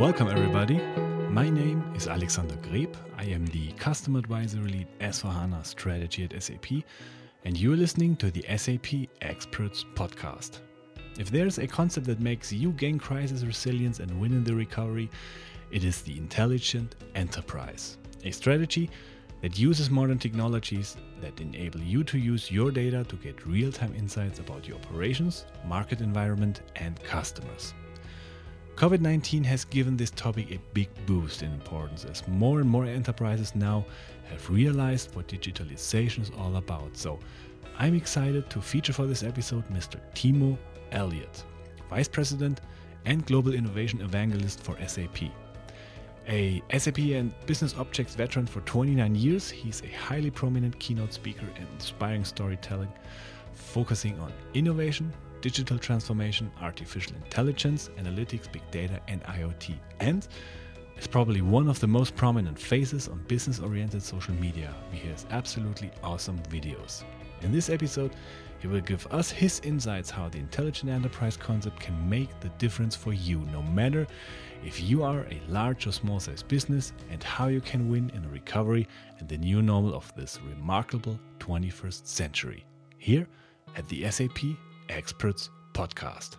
Welcome, everybody. My name is Alexander Greb. I am the Customer Advisory Lead S4HANA Strategy at SAP, and you're listening to the SAP Experts Podcast. If there's a concept that makes you gain crisis resilience and win in the recovery, it is the intelligent enterprise, a strategy that uses modern technologies that enable you to use your data to get real time insights about your operations, market environment, and customers. COVID 19 has given this topic a big boost in importance as more and more enterprises now have realized what digitalization is all about. So, I'm excited to feature for this episode Mr. Timo Elliott, Vice President and Global Innovation Evangelist for SAP. A SAP and Business Objects veteran for 29 years, he's a highly prominent keynote speaker and inspiring storytelling, focusing on innovation, digital transformation, artificial intelligence, analytics, big data, and IoT. And is probably one of the most prominent faces on business oriented social media. He has absolutely awesome videos. In this episode, he will give us his insights how the intelligent enterprise concept can make the difference for you, no matter if you are a large or small size business, and how you can win in a recovery and the new normal of this remarkable 21st century. Here at the SAP Experts Podcast.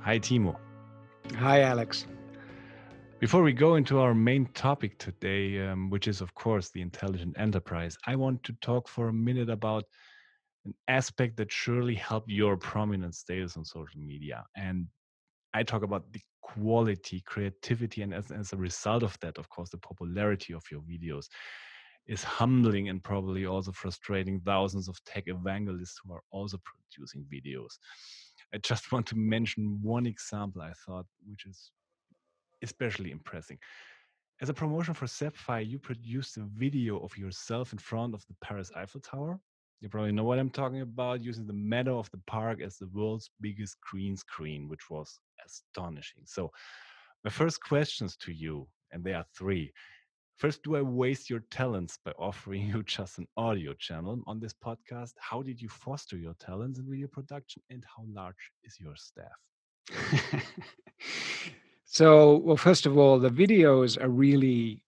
Hi, Timo. Hi, Alex. Before we go into our main topic today, um, which is, of course, the intelligent enterprise, I want to talk for a minute about an aspect that surely helped your prominent status on social media. And I talk about the quality, creativity, and as, as a result of that, of course, the popularity of your videos is humbling and probably also frustrating thousands of tech evangelists who are also producing videos. I just want to mention one example I thought, which is especially impressive. As a promotion for Sapphire, you produced a video of yourself in front of the Paris Eiffel Tower. You probably know what I'm talking about, using the meadow of the park as the world's biggest green screen, which was astonishing. So, my first questions to you, and there are three. First, do I waste your talents by offering you just an audio channel on this podcast? How did you foster your talents in video production, and how large is your staff? So, well, first of all, the videos are really,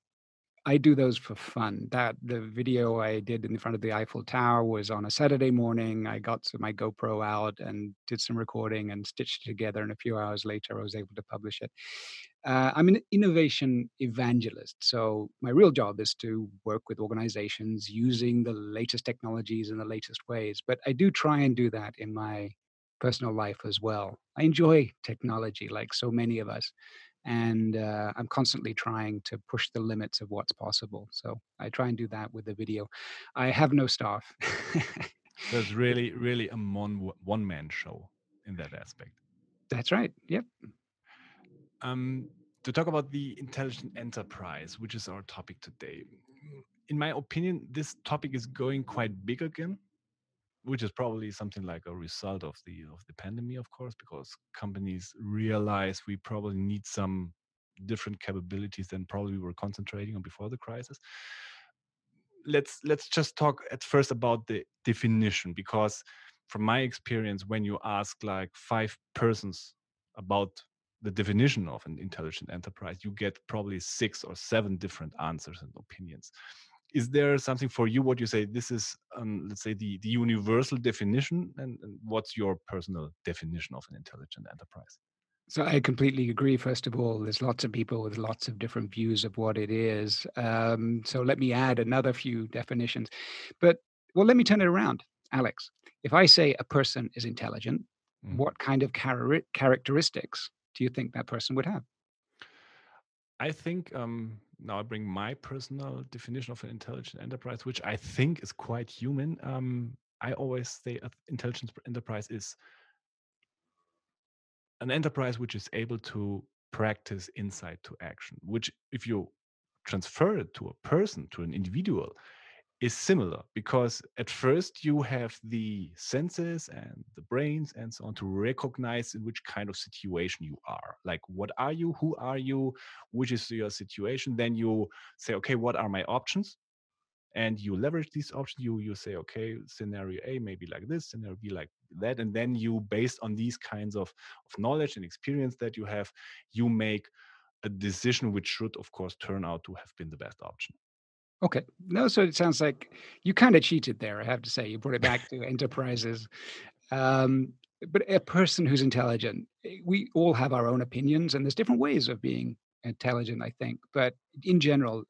I do those for fun. That the video I did in front of the Eiffel Tower was on a Saturday morning. I got my GoPro out and did some recording and stitched it together. And a few hours later, I was able to publish it. Uh, I'm an innovation evangelist. So, my real job is to work with organizations using the latest technologies in the latest ways. But I do try and do that in my personal life as well. I enjoy technology like so many of us. And uh, I'm constantly trying to push the limits of what's possible. So I try and do that with the video. I have no staff. There's really, really a one, one man show in that aspect. That's right. Yep. Um, to talk about the intelligent enterprise, which is our topic today. In my opinion, this topic is going quite big again which is probably something like a result of the of the pandemic of course because companies realize we probably need some different capabilities than probably we were concentrating on before the crisis let's let's just talk at first about the definition because from my experience when you ask like five persons about the definition of an intelligent enterprise you get probably six or seven different answers and opinions. Is there something for you what you say this is um, let's say the, the universal definition and, and, what's your personal definition of an intelligent enterprise? So i completely agree first of all there's lots of people with lots of different views of what it is um, so let me add another few definitions. But well let me turn it around alex. If i say a person is intelligent mm. what kind of char- characteristics do you think that person would have i think um, now I bring my personal definition of an intelligent enterprise, which I think is quite human. Um, I always say intelligent enterprise is an enterprise which is able to practice insight to action, which if you transfer it to a person, to an individual, is similar because at first you have the senses and the brains and so on to recognize in which kind of situation you are. Like what are you? Who are you? Which is your situation? Then you say okay what are my options? And you leverage these options. You you say okay scenario a maybe like this scenario b like that. And then you based on these kinds of, of knowledge and experience that you have you make a decision which should of course turn out to have been the best option Okay. No, so it sounds like you kind of cheated there, I have to say. You brought it back to enterprises. Um, but a person who's intelligent, eh, we all have our own opinions, and there's different ways of being intelligent, I think. But in general,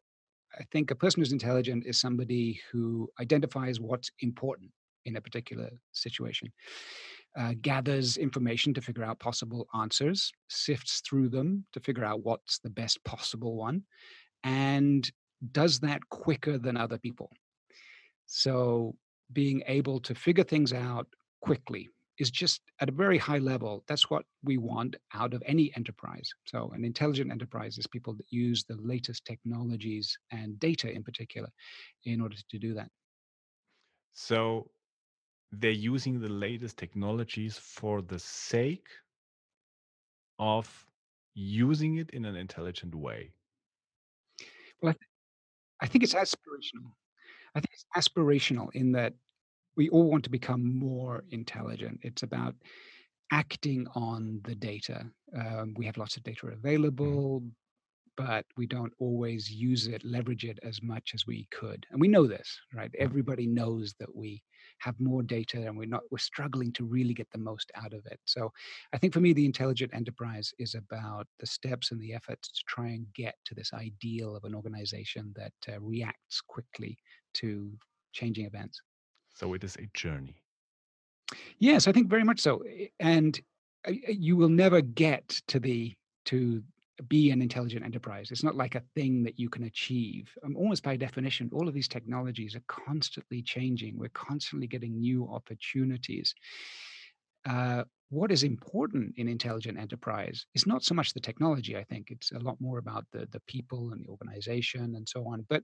I think a person who's intelligent is somebody who identifies what's important in a particular situation, uh, gathers information to figure out possible answers, sifts through them to figure out what's the best possible one, and does that quicker than other people. So being able to figure things out quickly is just at a very high level. That's what we want out of any enterprise. So, an intelligent enterprise is people that use the latest technologies and data in particular in order to do that. So, they're using the latest technologies for the sake of using it in an intelligent way. Well, I, th- I think it's aspirational. I think it's aspirational in that we all want to become more intelligent. It's about acting on the data. Um, we have lots of data mm-hmm. available, but we don't always use it, leverage it as much as we could. And we know this, right? Everybody knows that we have more data and we're not we're struggling to really get the most out of it. So I think for me the intelligent enterprise is about the steps and the efforts to try and get to this ideal of an organization that uh, reacts quickly to changing events. So it is a journey. Yes, I think very much so. Eh, and eh, eh, you will never get to the to be an intelligent enterprise. It's not like a thing that you can achieve. Um, almost by definition, all of these technologies are constantly changing. We're constantly getting new opportunities. Uh, what is important in intelligent enterprise is not so much the technology. I think it's a lot more about the the people and the organization and so on. But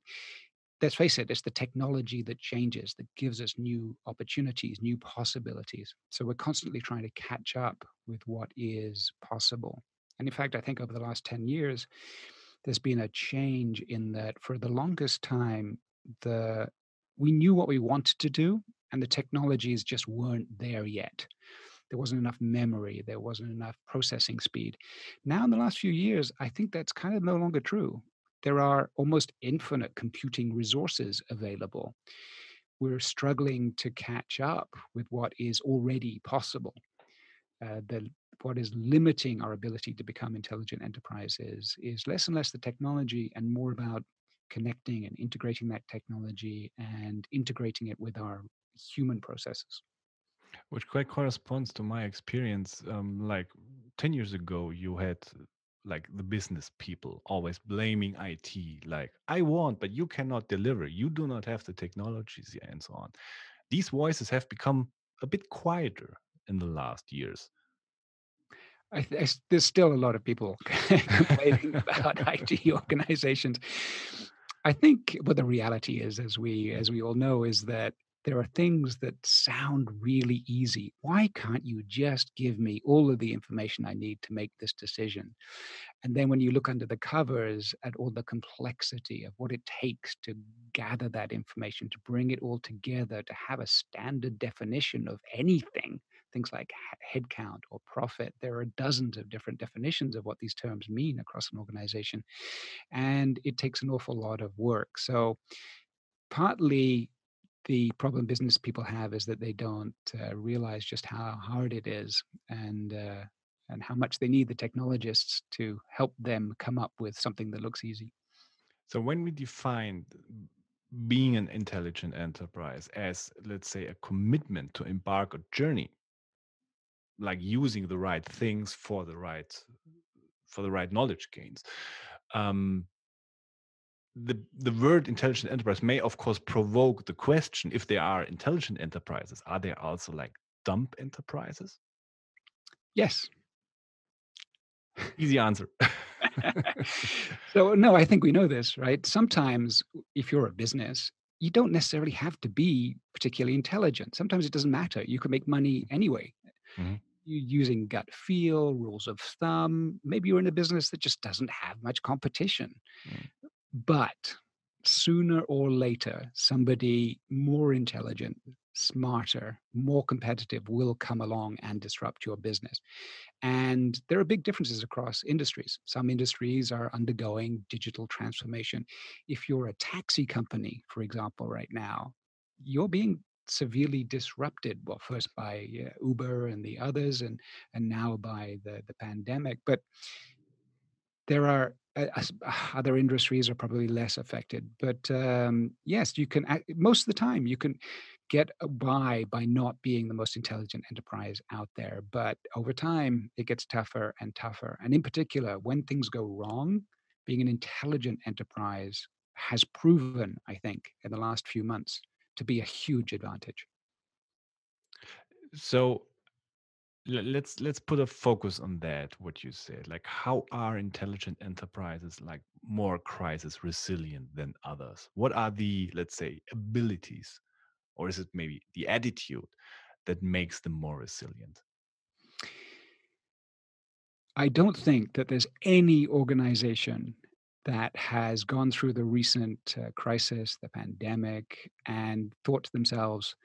let's face it, it's the technology that changes, that gives us new opportunities, new possibilities. So we're constantly trying to catch up with what is possible. And in fact, I think over the last 10 years, there's been a change in that for the longest time, the we knew what we wanted to do, and the technologies just weren't there yet. There wasn't enough memory, there wasn't enough processing speed. Now, in the last few years, I think that's kind of no longer true there are almost infinite computing resources available. We're struggling to catch up with what is already possible. Uh, the, what is limiting our ability to become intelligent enterprises is less and less the technology and more about connecting and integrating that technology and integrating it with our human processes. Which quite corresponds to my experience. Um, like 10 years ago, you had like the business people always blaming IT, like I want, but you cannot deliver. You do not have the technologies and so on. These voices have become a bit quieter in the last years. I, I, there's still a lot of people complaining about IT organizations. I think what the reality is, as we as we all know, is that there are things that sound really easy. Why can't you just give me all of the information I need to make this decision? And then when you look under the covers at all the complexity of what it takes to gather that information, to bring it all together, to have a standard definition of anything, things like headcount or profit, there are dozens of different definitions of what these terms mean across an organization. And it takes an awful lot of work. So partly the problem business people have is that they don't uh, realize just how hard it is and uh, and how much they need the technologists to help them come up with something that looks easy. So when we define being an intelligent enterprise as let's say a commitment to embark a journey like using the right things for the right for the right knowledge gains. Um, the the word intelligent enterprise may of course provoke the question if there are intelligent enterprises are there also like dumb enterprises? Yes. Easy answer. So no i think we know this right? Sometimes if you're a business you don't necessarily have to be particularly intelligent. Sometimes it doesn't matter. You can make money anyway mm-hmm. you're using gut feel rules of thumb maybe you're in a business that just doesn't have much competition mm. But sooner or later, somebody more intelligent, smarter, more competitive will come along and disrupt your business. And there are big differences across industries. Some industries are undergoing digital transformation. If you're a taxi company, for example, right now, you're being severely disrupted well first by uh, uber and the others and and now by the the pandemic but there are uh, other industries are probably less affected but um, yes you can most of the time you can get by by not being the most intelligent enterprise out there but over time it gets tougher and tougher and in particular when things go wrong being an intelligent enterprise has proven i think in the last few months to be a huge advantage. So let's let's put a focus on that what you said. Like how are intelligent enterprises like more crisis resilient than others? What are the let's say abilities or is it maybe the attitude that makes them more resilient? I don't think that there's any organization that has gone through the recent uh, crisis the pandemic and thought to themselves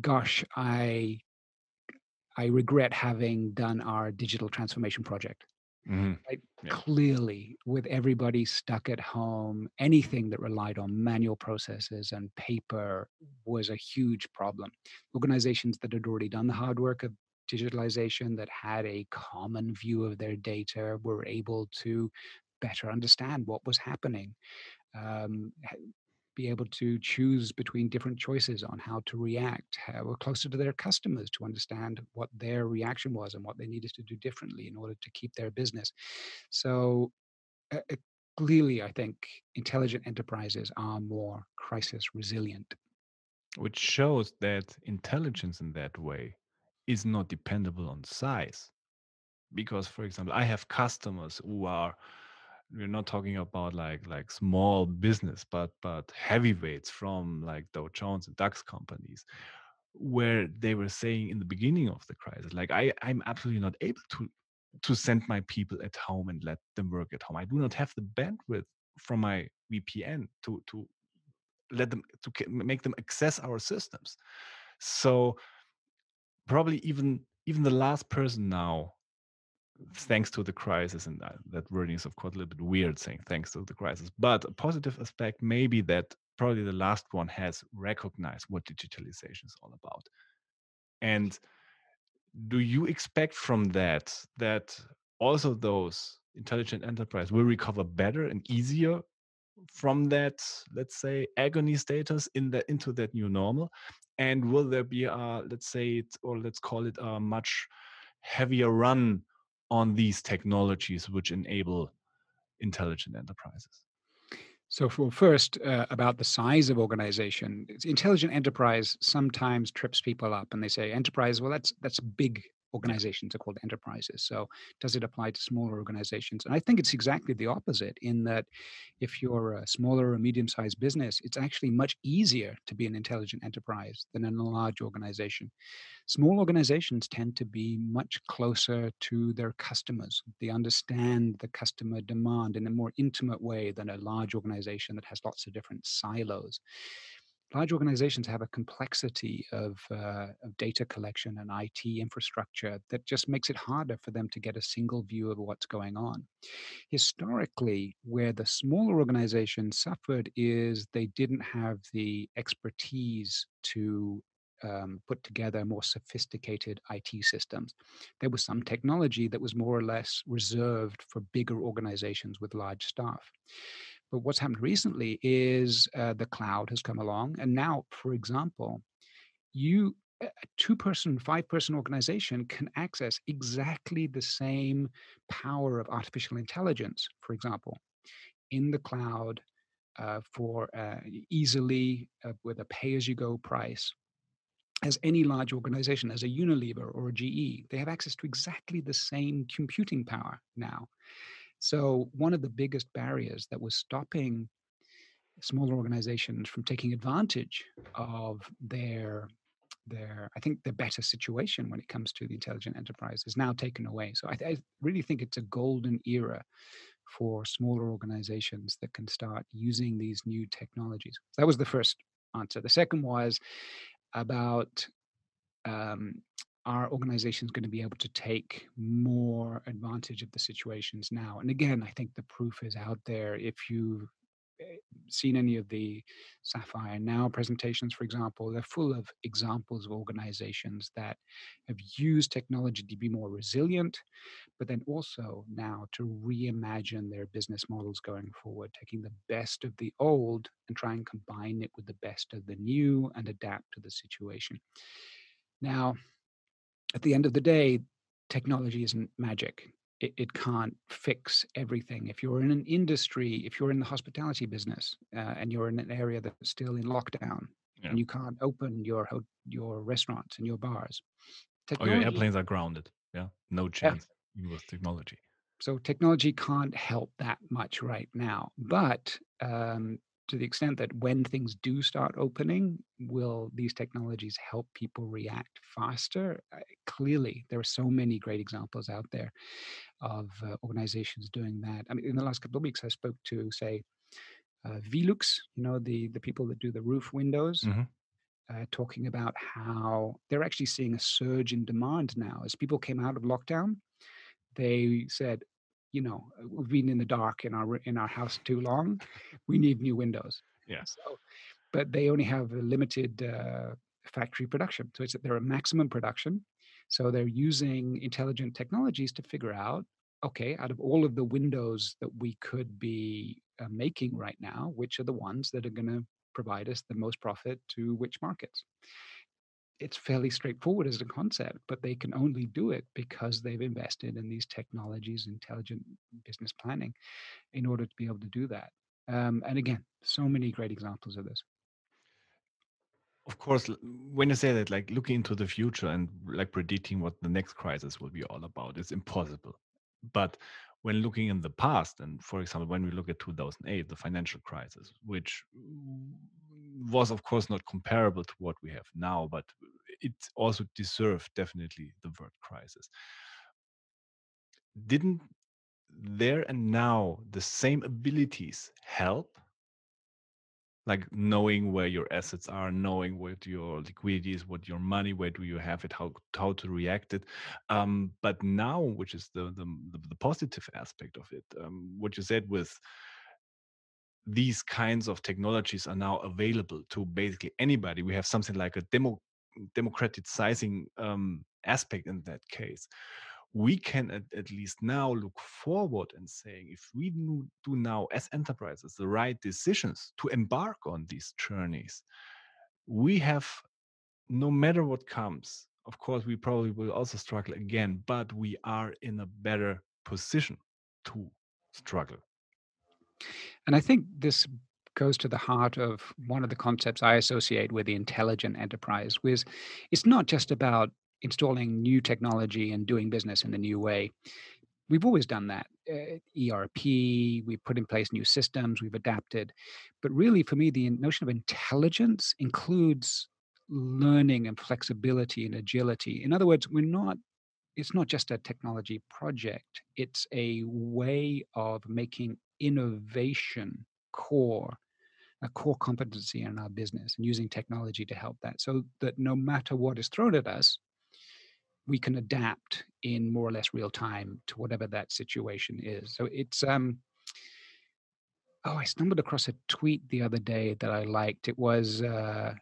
gosh i I regret having done our digital transformation project. Mm-hmm. Right? Yeah. Clearly, with everybody stuck at home, anything that relied on manual processes and paper was a huge problem. Organizations that had already done the hard work of digitalization, that had a common view of their data, were able to better understand what was happening. Um, be able to choose between different choices on how to react. We're closer to their customers to understand what their reaction was and what they needed to do differently in order to keep their business. So, uh, clearly, I think intelligent enterprises are more crisis resilient. Which shows that intelligence in that way is not dependable on size. Because, for example, I have customers who are we're not talking about like like small business but but heavyweights from like dow jones and dax companies where they were saying in the beginning of the crisis like i i'm absolutely not able to to send my people at home and let them work at home. I do not have the bandwidth from my vpn to to let them to make them access our systems. So probably even even the last person now thanks to the crisis, and that, that wording is of course a little bit weird saying thanks to the crisis, but a positive aspect maybe that probably the last one has recognized what digitalization is all about. And do you expect from that that also those intelligent enterprise will recover better and easier from that let's say agony status in that into that new normal and will there be a let's say it or let's call it a much heavier run on these technologies which enable intelligent enterprises? So, for first, uh, about the size of organization, intelligent enterprise sometimes trips people up, and they say enterprise. Well, that's that's big organizations are called enterprises. So, does it apply to smaller organizations? And I think it's exactly the opposite, in that if you're a smaller or medium sized business, it's actually much easier to be an intelligent enterprise than in a large organization. Small organizations tend to be much closer to their customers. They understand the customer demand in a more intimate way than a large organization that has lots of different silos large organizations have a complexity of, uh, of data collection and IT infrastructure that just makes it harder for them to get a single view of what's going on. Historically, where the smaller organizations suffered is they didn't have the expertise to um, put together more sophisticated IT systems. There was some technology that was more or less reserved for bigger organizations with large staff. But what's happened recently is uh, the cloud has come along. And now, for example, you, a two person, five person organization can access exactly the same power of artificial intelligence, for example, in the cloud uh, for uh, easily uh, with a pay as you go price as any large organization, as a Unilever or a GE, they have access to exactly the same computing power now. So, one of the biggest barriers that was stopping smaller organizations from taking advantage of their their i think the better situation when it comes to the intelligent enterprise is now taken away so i, I really think it's a golden era for smaller organizations that can start using these new technologies. That was the first answer. The second was about um, are organizations going to be able to take more advantage of the situations now? And again, I think the proof is out there. If you've eh, seen any of the Sapphire Now presentations, for example, they're full of examples of organizations that have used technology to be more resilient, but then also now to reimagine their business models going forward, taking the best of the old and try and combine it with the best of the new and adapt to the situation. Now, at the end of the day, technology isn't magic. It, it, can't fix everything. If you're in an industry, if you're in the hospitality business uh, and you're in an area that's still in lockdown yeah. and you can't open your your restaurants and your bars, technology, or your airplanes are grounded. Yeah, no chance yeah. with technology. So technology can't help that much right now, but um, to the extent that when things do start opening, will these technologies help people react faster? Uh, clearly, there are so many great examples out there of uh, organizations doing that. I mean, in the last couple of weeks, I spoke to, say, uh, Velux, you know, the the people that do the roof windows. Mm-hmm. Uh, talking about how they're actually seeing a surge in demand now as people came out of lockdown they said you know uh, we've been in the dark in our in our house too long we need new windows. Yeah. So but they only have a limited uh, factory production so it's they're a maximum production. So they're using intelligent technologies to figure out okay out of all of the windows that we could be uh, making right now which are the ones that are going to provide us the most profit to which markets it's fairly straightforward as a concept, but they can only do it because they've invested in these technologies, intelligent business planning, in order to be able to do that. Um, and again, so many great examples of this. Of course, when you say that, like looking into the future and like predicting what the next crisis will be all about is impossible. But when looking in the past, and for example, when we look at 2008, the financial crisis, which was of course not comparable to what we have now, but it also deserved definitely the word crisis. Didn't there and now the same abilities help? Like knowing where your assets are, knowing what your liquidity is, what your money, where do you have it, how how to react it. Um, but now, which is the, the the positive aspect of it, um, what you said with these kinds of technologies are now available to basically anybody. We have something like a demo democratizing um, aspect in that case. We can at, at, least now look forward and saying if we do now as enterprises the right decisions to embark on these journeys, we have no matter what comes. Of course, we probably will also struggle again, but we are in a better position to struggle and I think this goes to the heart of one of the concepts I associate with the intelligent enterprise, which it's not just about installing new technology and doing business in a new way. We've always done that. Uh, ERP, we've put in place new systems, we've adapted. But really, for me, the notion of intelligence includes learning and flexibility and agility. In other words, we're not it's not just a technology project, it's a way of making innovation core, a core competency in our business and using technology to help that so that no matter what is thrown at us, we can adapt in more or less real time to whatever that situation is. So it's um oh, I stumbled across a tweet the other day that I liked. It was uh,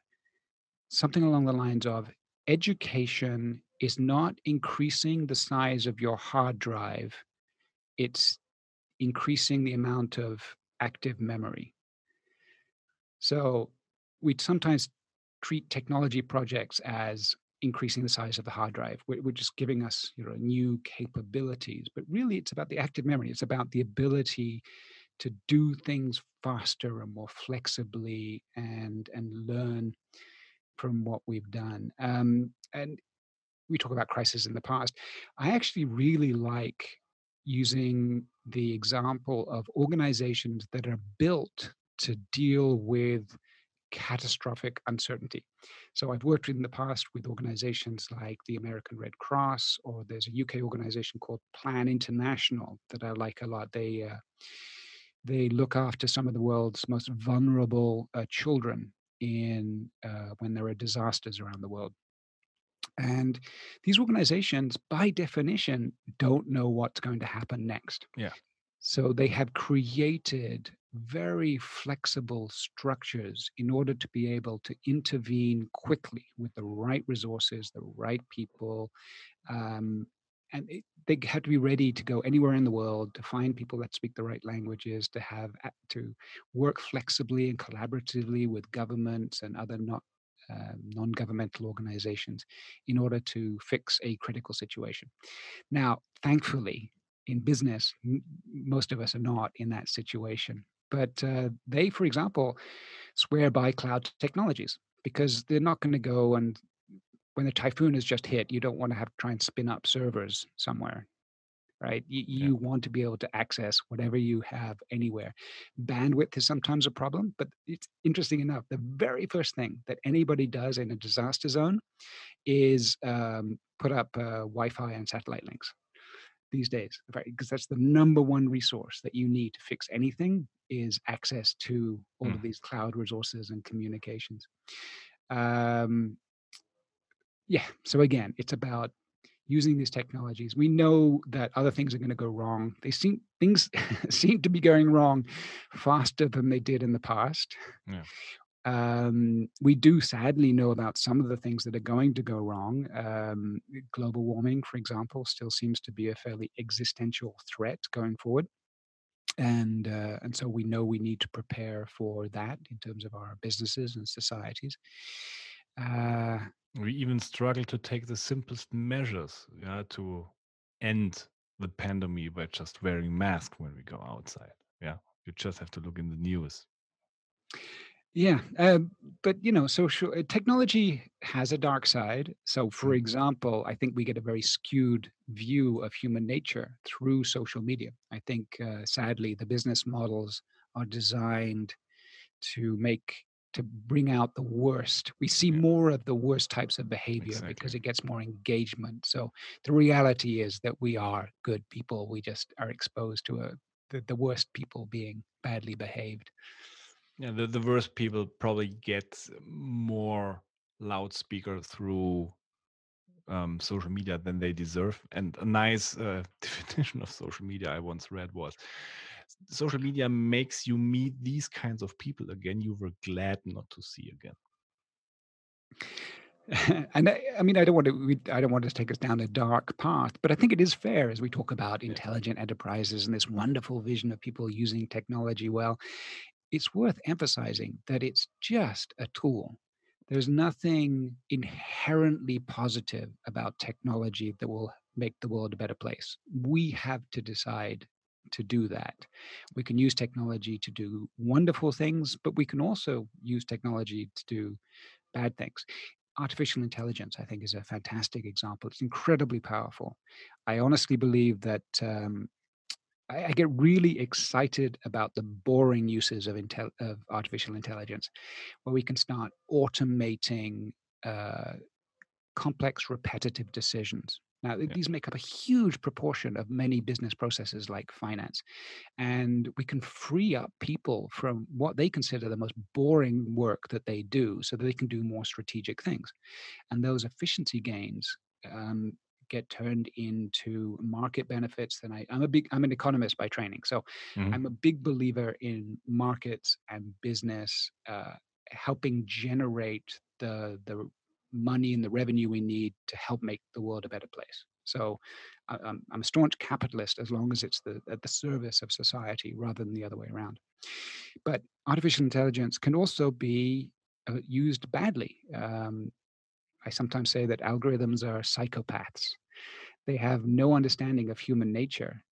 something along the lines of education is not increasing the size of your hard drive, it's increasing the amount of active memory. So we sometimes treat technology projects as increasing the size of the hard drive. We're, we're, just giving us you know, new capabilities, but really it's about the active memory. It's about the ability to do things faster and more flexibly and and learn from what we've done. Um, and we talk about crisis in the past. I actually really like using the example of organizations that are built to deal with catastrophic uncertainty. So I've worked in the past with organizations like the American Red Cross, or there's a UK organization called Plan International that I like a lot. They uh, they look after some of the world's most vulnerable uh, children in uh, when there are disasters around the world. And these organizations, by definition, don't know what's going to happen next. Yeah. So they have created very flexible structures in order to be able to intervene quickly with the right resources, the right people. Um, and it, they have to be ready to go anywhere in the world to find people that speak the right languages, to have to work flexibly and collaboratively with governments and other not um, non-governmental organizations in order to fix a critical situation. Now, thankfully, in business, m- most of us are not in that situation. But uh, they, for example, swear by cloud technologies because they're not going to go and when the typhoon has just hit, you don't want to have to try and spin up servers somewhere right? You, you yeah. want to be able to access whatever you have anywhere. Bandwidth is sometimes a problem, but it's interesting enough. The very first thing that anybody does in a disaster zone is um, put up uh, Wi Fi and satellite links these days, right? Because that's the number one resource that you need to fix anything is access to all mm. of these cloud resources and communications. Um, yeah, so again, it's about using these technologies. We know that other things are going to go wrong. They seem things seem to be going wrong faster than they did in the past. Yeah. Um, we do sadly know about some of the things that are going to go wrong. Um, global warming, for example, still seems to be a fairly existential threat going forward. And uh, and so we know we need to prepare for that in terms of our businesses and societies. Uh, we even struggle to take the simplest measures yeah, to end the pandemic by just wearing masks when we go outside. Yeah, you just have to look in the news. Yeah, uh, but you know, social uh, technology has a dark side. So, for mm. example, I think we get a very skewed view of human nature through social media. I think, uh, sadly, the business models are designed to make to bring out the worst. We see more of the worst types of behavior exactly. because it gets more engagement. So the reality is that we are good people. We just are exposed to a the, the worst people being badly behaved. Yeah, the, the worst people probably get more loudspeaker through um, social media than they deserve. And a nice uh, definition of social media I once read was social media makes you meet these kinds of people again you were glad not to see again and I, I, mean, I don't want to. We, I don't want to take us down a dark path, but I think it is fair as we talk about intelligent enterprises and this wonderful vision of people using technology well. It's worth emphasizing that it's just a tool. There's nothing inherently positive about technology that will make the world a better place. We have to decide to do that. We can use technology to do wonderful things, but we can also use technology to do bad things. Artificial intelligence, I think, is a fantastic example. It's incredibly powerful. I honestly believe that um, I, I, get really excited about the boring uses of, intel- of artificial intelligence, where we can start automating uh, complex, repetitive decisions. Now, yeah. these make up a huge proportion of many business processes like finance. And we can free up people from what they consider the most boring work that they do so that they can do more strategic things. And those efficiency gains um, get turned into market benefits then I, i'm a big i'm an economist by training so mm-hmm. i'm a big believer in markets and business uh, helping generate the the money and the revenue we need to help make the world a better place. So I'm, I'm a staunch capitalist as long as it's the, at the service of society rather than the other way around. But artificial intelligence can also be uh, used badly. Um, I sometimes say that algorithms are psychopaths. They have no understanding of human nature.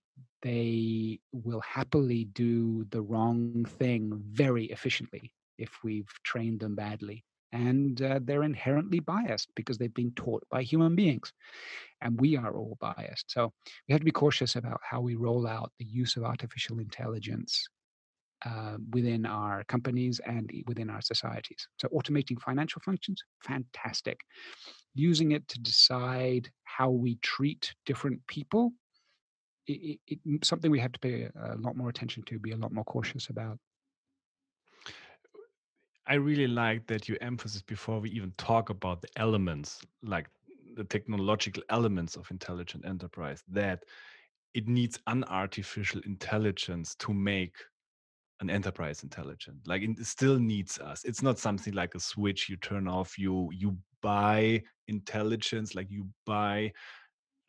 They will happily do the wrong thing very efficiently if we've trained them badly and uh, they're inherently biased because they've been taught by human beings and we are all biased so we have to be cautious about how we roll out the use of artificial intelligence uh, within our companies and within our societies. So, automating financial functions, fantastic. Using it to decide how we treat different people, it, it, it, something we have to pay a lot more attention to, be a lot more cautious about. I really like that you emphasize before we even talk about the elements, like the technological elements of intelligent enterprise, that it needs unartificial intelligence to make an enterprise intelligent like it still needs us. It's not something like a switch you turn off you you buy intelligence like you buy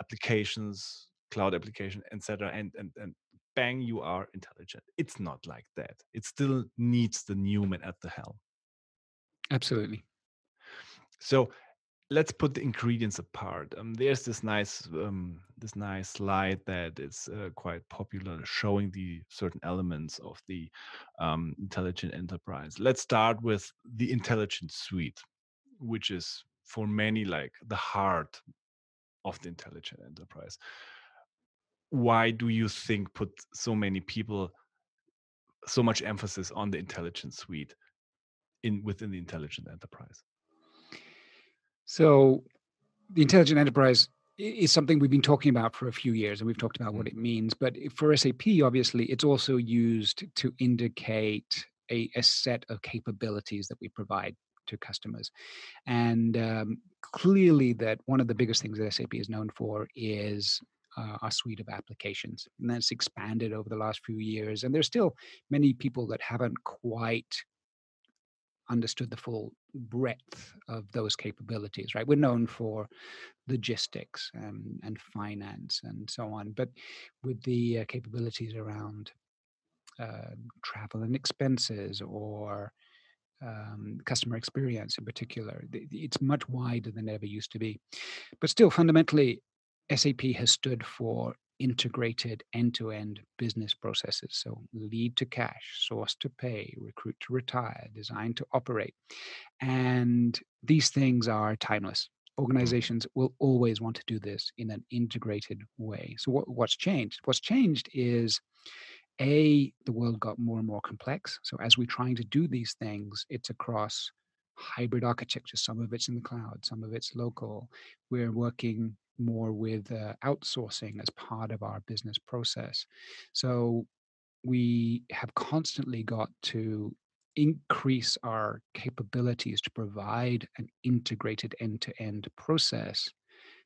applications cloud application etc and and and bang you are intelligent. It's not like that. It still needs the human at the helm. Absolutely. So let's put the ingredients apart. Um, there's this nice um, this nice slide that is uh, quite popular, showing the certain elements of the um, intelligent enterprise. Let's start with the intelligent suite, which is for many like the heart of the intelligent enterprise. Why do you think put so many people so much emphasis on the intelligent suite in within the intelligent enterprise? So the intelligent enterprise is something we've been talking about for a few years and we've talked about what mm. it means but for sap obviously it's also used to indicate a, a set of capabilities that we provide to customers and um, clearly that one of the biggest things that sap is known for is uh, our suite of applications and that's expanded over the last few years and there's still many people that haven't quite understood the full breadth of those capabilities, right? We're known for logistics and, and finance and so on, but with the uh, capabilities around uh, travel and expenses or um, customer experience in particular, it's much wider than it ever used to be. But still, fundamentally, SAP has stood for integrated end-to-end business processes. So lead to cash, source to pay, recruit to retire, design to operate. And these things are timeless. Mm-hmm. Organizations will always want to do this in an integrated way. So what, what's changed? What's changed is a the world got more and more complex. So as we're trying to do these things, it's across hybrid architecture. Some of it's in the cloud, some of it's local. We're working more with uh, outsourcing as part of our business process. So we have constantly got to increase our capabilities to provide an integrated end to end process,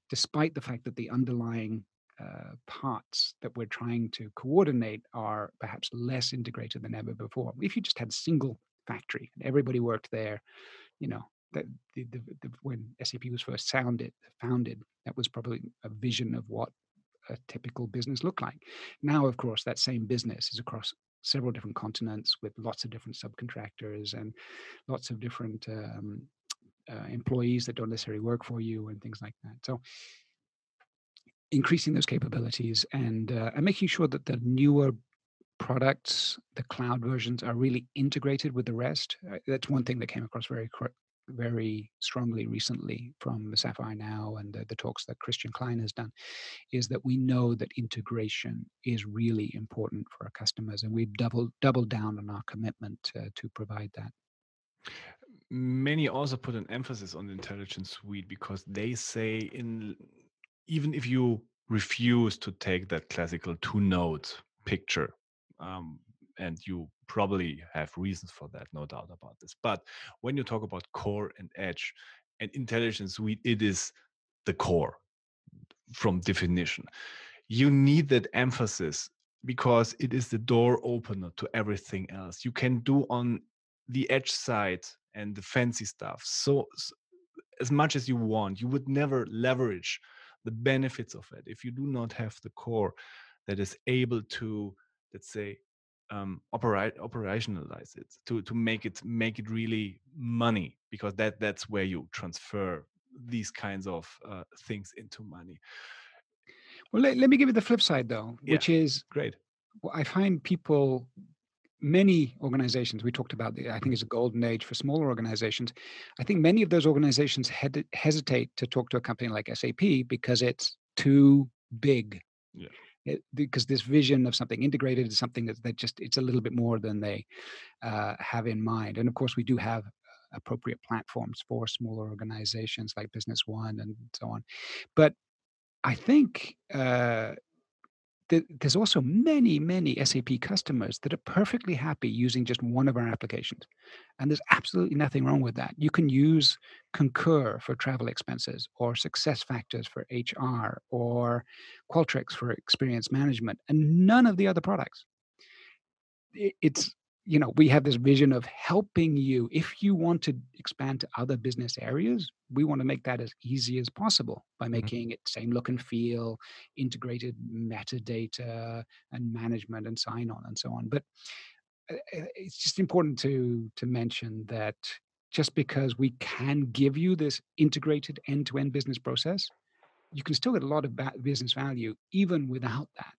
despite the fact that the underlying uh, parts that we're trying to coordinate are perhaps less integrated than ever before. If you just had single factory and everybody worked there, you know, that the, the, the, when SAP was first founded, founded, that was probably a vision of what a typical business looked like. Now, of course, that same business is across several different continents with lots of different subcontractors and lots of different um, uh, employees that don't necessarily work for you and things like that. So, increasing those capabilities and uh, and making sure that the newer products, the cloud versions, are really integrated with the rest. Uh, that's one thing that came across very very strongly recently from the Sapphire Now and the, the, talks that Christian Klein has done is that we know that integration is really important for our customers, and we've doubled doubled down on our commitment to provide that. Many also put an emphasis on the intelligence suite because they say in even if you refuse to take that classical two nodes picture um, and you probably have reasons for that, no doubt about this. But when you talk about core and edge and intelligence suite, it is the core from definition. You need that emphasis because it is the door opener to everything else. You can do on the edge side and the fancy stuff so as much as you want. You would never leverage the benefits of it if you do not have the core that is able to, let's say, um, operate operationalize it to to make it make it really money because that that's where you transfer these kinds of uh, things into money. Well let, let me give you the flip side though which yeah. is great. i find people many organizations we talked about the, i think it's a golden age for smaller organizations i think many of those organizations had, hesitate to talk to a company like sap because it's too big. Yeah it, because this vision of something integrated is something that, that just it's a little bit more than they uh, have in mind. And of course we do have appropriate platforms for smaller organizations like business one and so on. But i think uh, there's also many, many SAP customers that are perfectly happy using just one of our applications. And there's absolutely nothing wrong with that. You can use Concur for travel expenses, or SuccessFactors for HR, or Qualtrics for experience management, and none of the other products. It's you know we have this vision of helping you if you want to expand to other business areas we want to make that as easy as possible by mm-hmm. making mm-hmm. it same look and feel integrated metadata and management and sign on and so on but uh, uh, it's just important to to mention that just because we can give you this integrated end-to-end business process you can still get a lot of business value even without that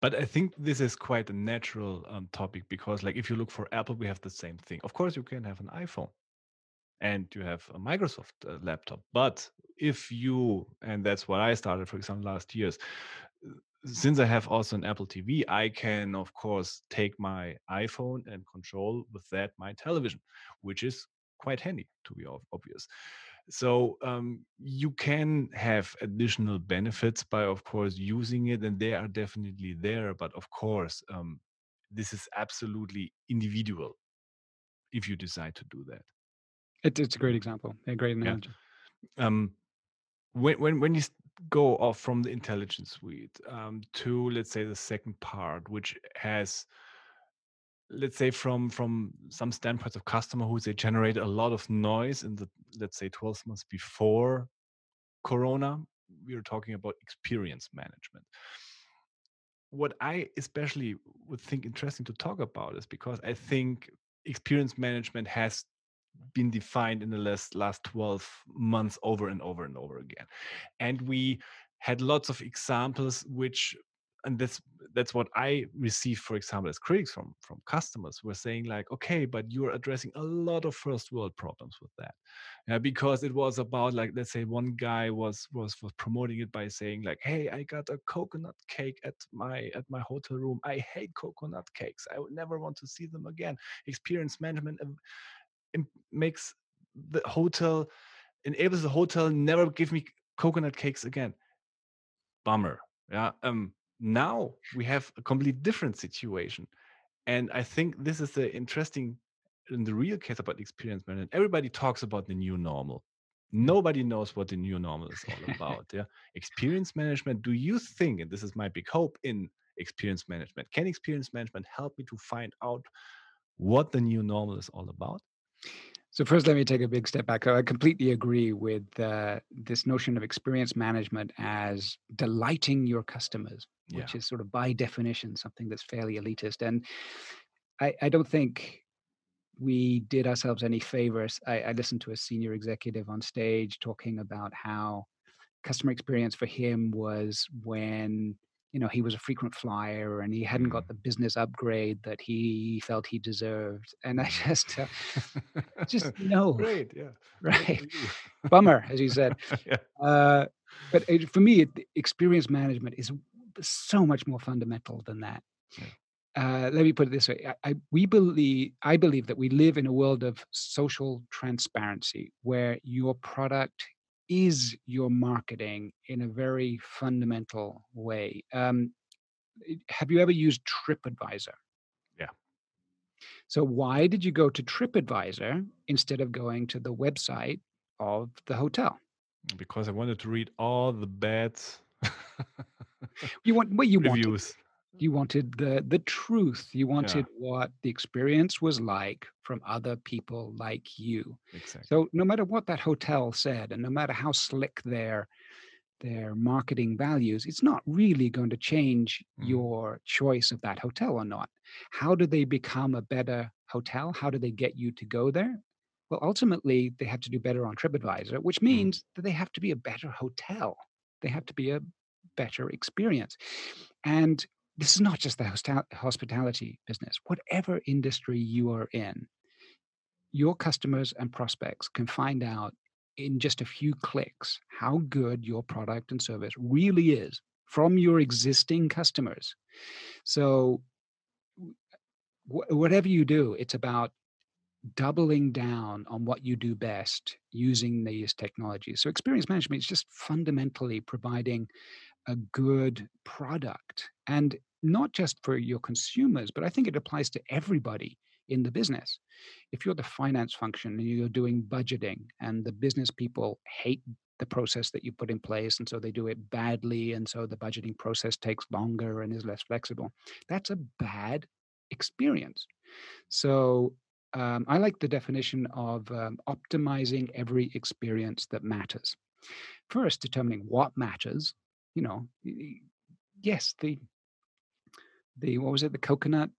but I think this is quite a natural um, topic because, like, if you look for Apple, we have the same thing. Of course, you can have an iPhone and you have a Microsoft uh, laptop. But if you, and that's what I started, for example, last years, since I have also an Apple TV, I can, of course, take my iPhone and control with that my television, which is quite handy, to be obvious. So um, you can have additional benefits by, of course, using it, and they are definitely there. But of course, um, this is absolutely individual if you decide to do that. It, it's a great example, a great analogy. Yeah. Um, when when when you go off from the intelligence suite um, to let's say the second part, which has let's say from from some standpoints of customer who they generate a lot of noise in the let's say 12 months before corona we are talking about experience management. What i especially would think interesting to talk about is because i think experience management has been defined in the last last 12 months over and over and over again. And we had lots of examples which and that's that's what I receive, for example, as critics from from customers were saying like, okay, but you're addressing a lot of first world problems with that, yeah, because it was about like, let's say one guy was was was promoting it by saying like, hey, I got a coconut cake at my at my hotel room. I hate coconut cakes. I would never want to see them again. Experience management makes the hotel enables the hotel never give me coconut cakes again. Bummer. Yeah. Um, now we have a completely different situation. And I think this is the interesting in the real case about experience management. Everybody talks about the new normal. Nobody knows what the new normal is all about. yeah. Experience management. Do you think, and this is my big hope in experience management, can experience management help me to find out what the new normal is all about? So first, let me take a big step back. I completely agree with uh, this notion of experience management as delighting your customers, yeah. which is sort of by definition something that's fairly elitist. And I, I don't think we did ourselves any favors. I, I listened to a senior executive on stage talking about how customer experience for him was when you know he was a frequent flyer and he hadn't got mm. the business upgrade that he felt he deserved and i just uh, just no great yeah right bummer as you said yeah. uh, but it, for me it, experience management is so much more fundamental than that yeah. Uh, let me put it this way I, I, we believe i believe that we live in a world of social transparency where your product is your marketing in a very fundamental way. Um, have you ever used TripAdvisor? Yeah. So, why did you go to TripAdvisor instead of going to the website of the hotel? Because I wanted to read all the bad you want what you reviews. You wanted the the truth you wanted yeah. what the experience was like from other people like you exactly. so no matter what that hotel said and no matter how slick their their marketing values it's not really going to change mm. your choice of that hotel or not how do they become a better hotel how do they get you to go there well ultimately they have to do better on tripadvisor which mm. means mm. that they have to be a better hotel they have to be a better experience and this is not just the hospitality business. Whatever industry you are in, your customers and prospects can find out in just a few clicks how good your product and service really is from your existing customers. So, wh- whatever you do, it's about doubling down on what you do best using these technologies. So, experience management is just fundamentally providing a good product and not just for your consumers, but I think it applies to everybody in the business. If you're the finance function and you're doing budgeting and the business people hate the process that you put in place and so they do it badly and so the budgeting process takes longer and is less flexible, that's a bad experience. So um, I like the definition of um, optimizing every experience that matters. First, determining what matters. You know, yes, the the what was it, the coconut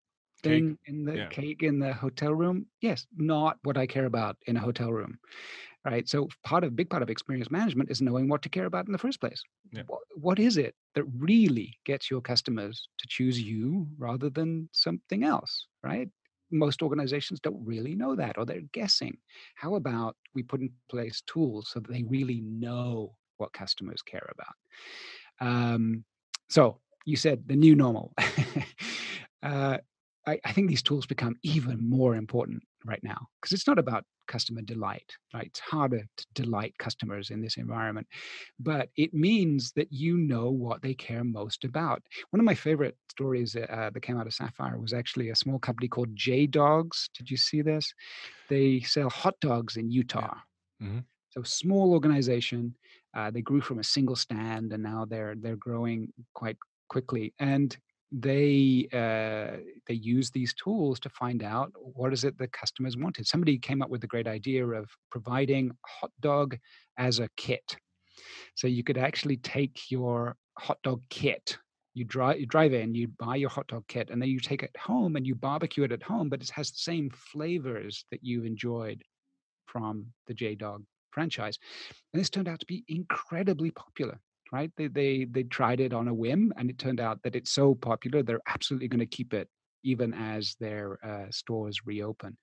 thing Cake. in the Yeah. cake in the hotel room? Yes, not what I care about in a hotel room. Right. So part of big part of experience management is knowing what to care about in the first place. Yeah. What, what is it that really gets your customers to choose you rather than something else? Right. Most organizations don't really know that or they're guessing. How about we put in place tools so that they really know what customers care about? Um, so you said the new normal. uh, I, I think these tools become even more important right now because it's not about customer delight, right? It's harder to delight customers in this environment, but it means that you know what they care most about. One of my favorite stories uh, that came out of Sapphire was actually a small company called J Dawgs. Did you see this? They sell hot dogs in Utah. Mhm. So small organization. Uh, they grew from a single stand, and now they're they're growing quite quickly. And they uh, they use these tools to find out what is it the customers wanted. Somebody came up with the great idea of providing hot dog as a kit. So you could actually take your hot dog kit. You drive, you drive in, you buy your hot dog kit, and then you take it home and you barbecue it at home, but it has the same flavors that you've enjoyed from the J Dawg franchise. And this turned out to be incredibly popular, right? They they they tried it on a whim, and it turned out that it's so popular they're absolutely going to keep it even as their uh, stores reopen.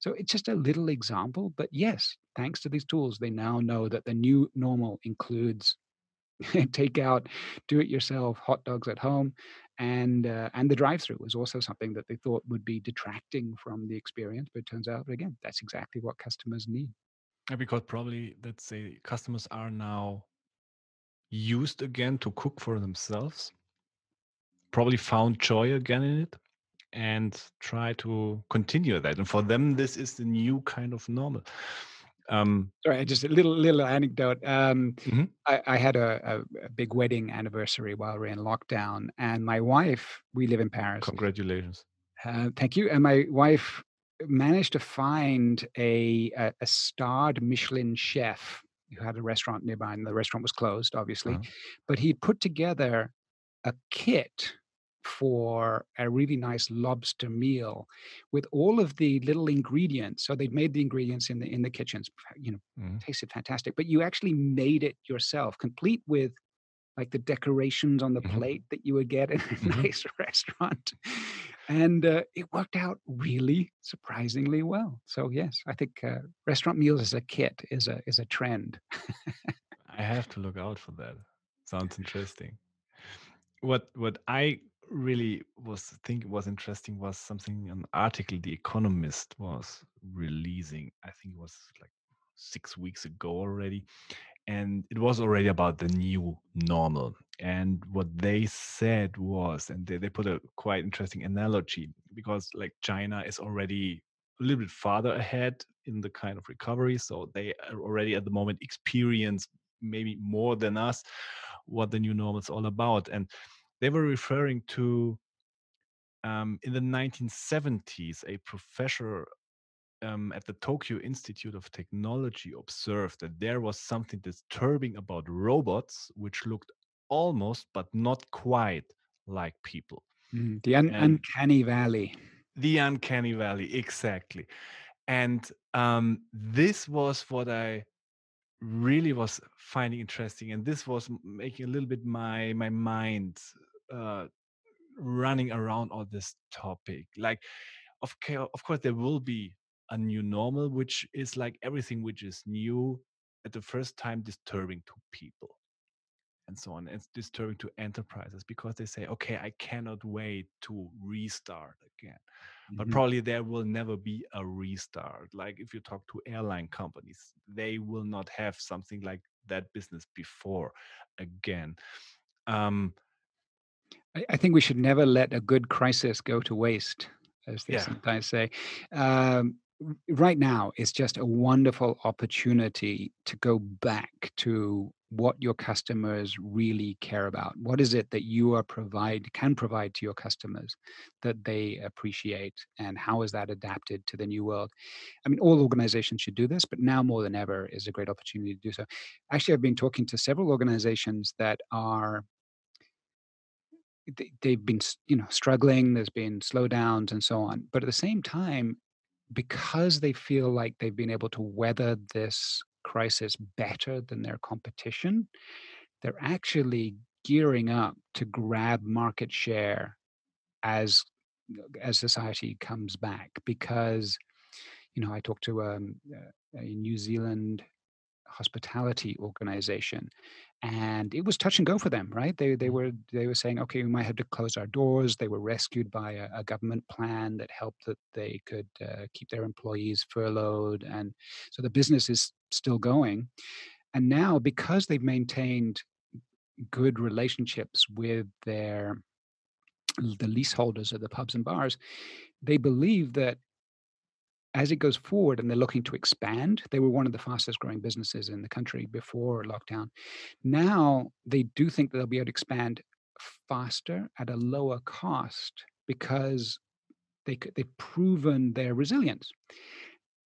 So it's just a little example, but yes, thanks to these tools, they now know that the new normal includes takeout, do it yourself hot dogs at home, and uh, and the drive through was also something that they thought would be detracting from the experience, but it turns out again that's exactly what customers need. Because probably let's say customers are now used again to cook for themselves, probably found joy again in it, and try to continue that. And for them, this is the new kind of normal. Um, Sorry, just a little little anecdote. Um, Mhm. I, I had a, a, a big wedding anniversary while we are in lockdown, and my wife, we live in Paris. congratulations. Uh, thank you. And my wife managed to find a, a a starred Michelin chef who had a restaurant nearby, and the restaurant was closed, obviously. Uh-huh. But he put together a kit for a really nice lobster meal with all of the little ingredients. So they'd made the ingredients in the in the kitchens, you know, Mhm. tasted fantastic. But you actually made it yourself, complete with like the decorations on the Mhm. plate that you would get in a Mhm. nice restaurant. And uh, it worked out really surprisingly well. So yes, I think uh, restaurant meals as a kit is a is a trend. I have to look out for that. Sounds interesting. What what I really was thinking was interesting was something an article The Economist was releasing. I think it was like six weeks ago already, and it was already about the new normal. And what they said was, and they, they put a quite interesting analogy because like China is already a little bit farther ahead in the kind of recovery, so they are already at the moment experience maybe more than us what the new normal is all about. And they were referring to um, in the 1970s, a professor um, at the Tokyo Institute of Technology observed that there was something disturbing about robots, which looked almost but not quite like people. Mm, The un- uncanny valley. The uncanny valley, exactly. And um, this was what I really was finding interesting, and this was making a little bit my my mind uh, running around on this topic. Like, of of course, there will be a new normal, which is like everything which is new at the first time disturbing to people. and so on. It's disturbing to enterprises because they say, okay, I cannot wait to restart again. But Mhm. probably there will never be a restart. Like if you talk to airline companies, they will not have something like that business before again. Um, I, I think we should never let a good crisis go to waste, as they Yeah. sometimes say. Um, right now, it's just a wonderful opportunity to go back to what your customers really care about. What is it that you are provide can provide to your customers that they appreciate, and how is that adapted to the new world? I mean, all organizations should do this, but now more than ever is a great opportunity to do so. Actually, I've been talking to several organizations that are they, they've been you know struggling there's been slowdowns and so on but at the same time because they feel like they've been able to weather this crisis better than their competition they're actually gearing up to grab market share as as society comes back because you know i talked to um, a new zealand hospitality organization and it was touch and go for them right? They they Mhm. were they were saying okay we might have to close our doors. They were rescued by a, a government plan that helped that they could uh, keep their employees furloughed and so the business is still going. And now because they've maintained good relationships with their the leaseholders of the pubs and bars they believe that as it goes forward and they're looking to expand, they were one of the fastest growing businesses in the country before lockdown. Now they do think that they'll be able to expand faster at a lower cost because they, they've proven their resilience.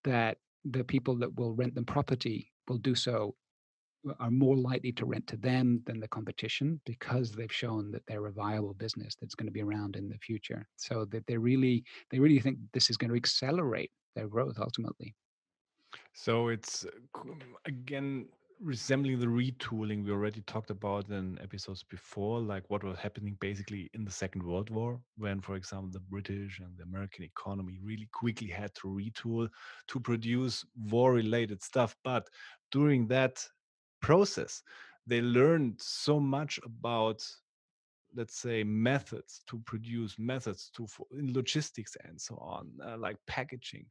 That the people that will rent them property will do so uh, are more likely to rent to them than the competition because they've shown that they're a viable business that's going to be around in the future. So that they really they really think this is going to accelerate their growth ultimately. So it's uh, c- m- again resembling the retooling we already talked about in episodes before, like what was happening basically in the Second World War, when, for example, the British and the American economy really quickly had to retool to produce war related stuff. But during that process, they learned so much about let's say methods to produce methods to in logistics and so on uh, like packaging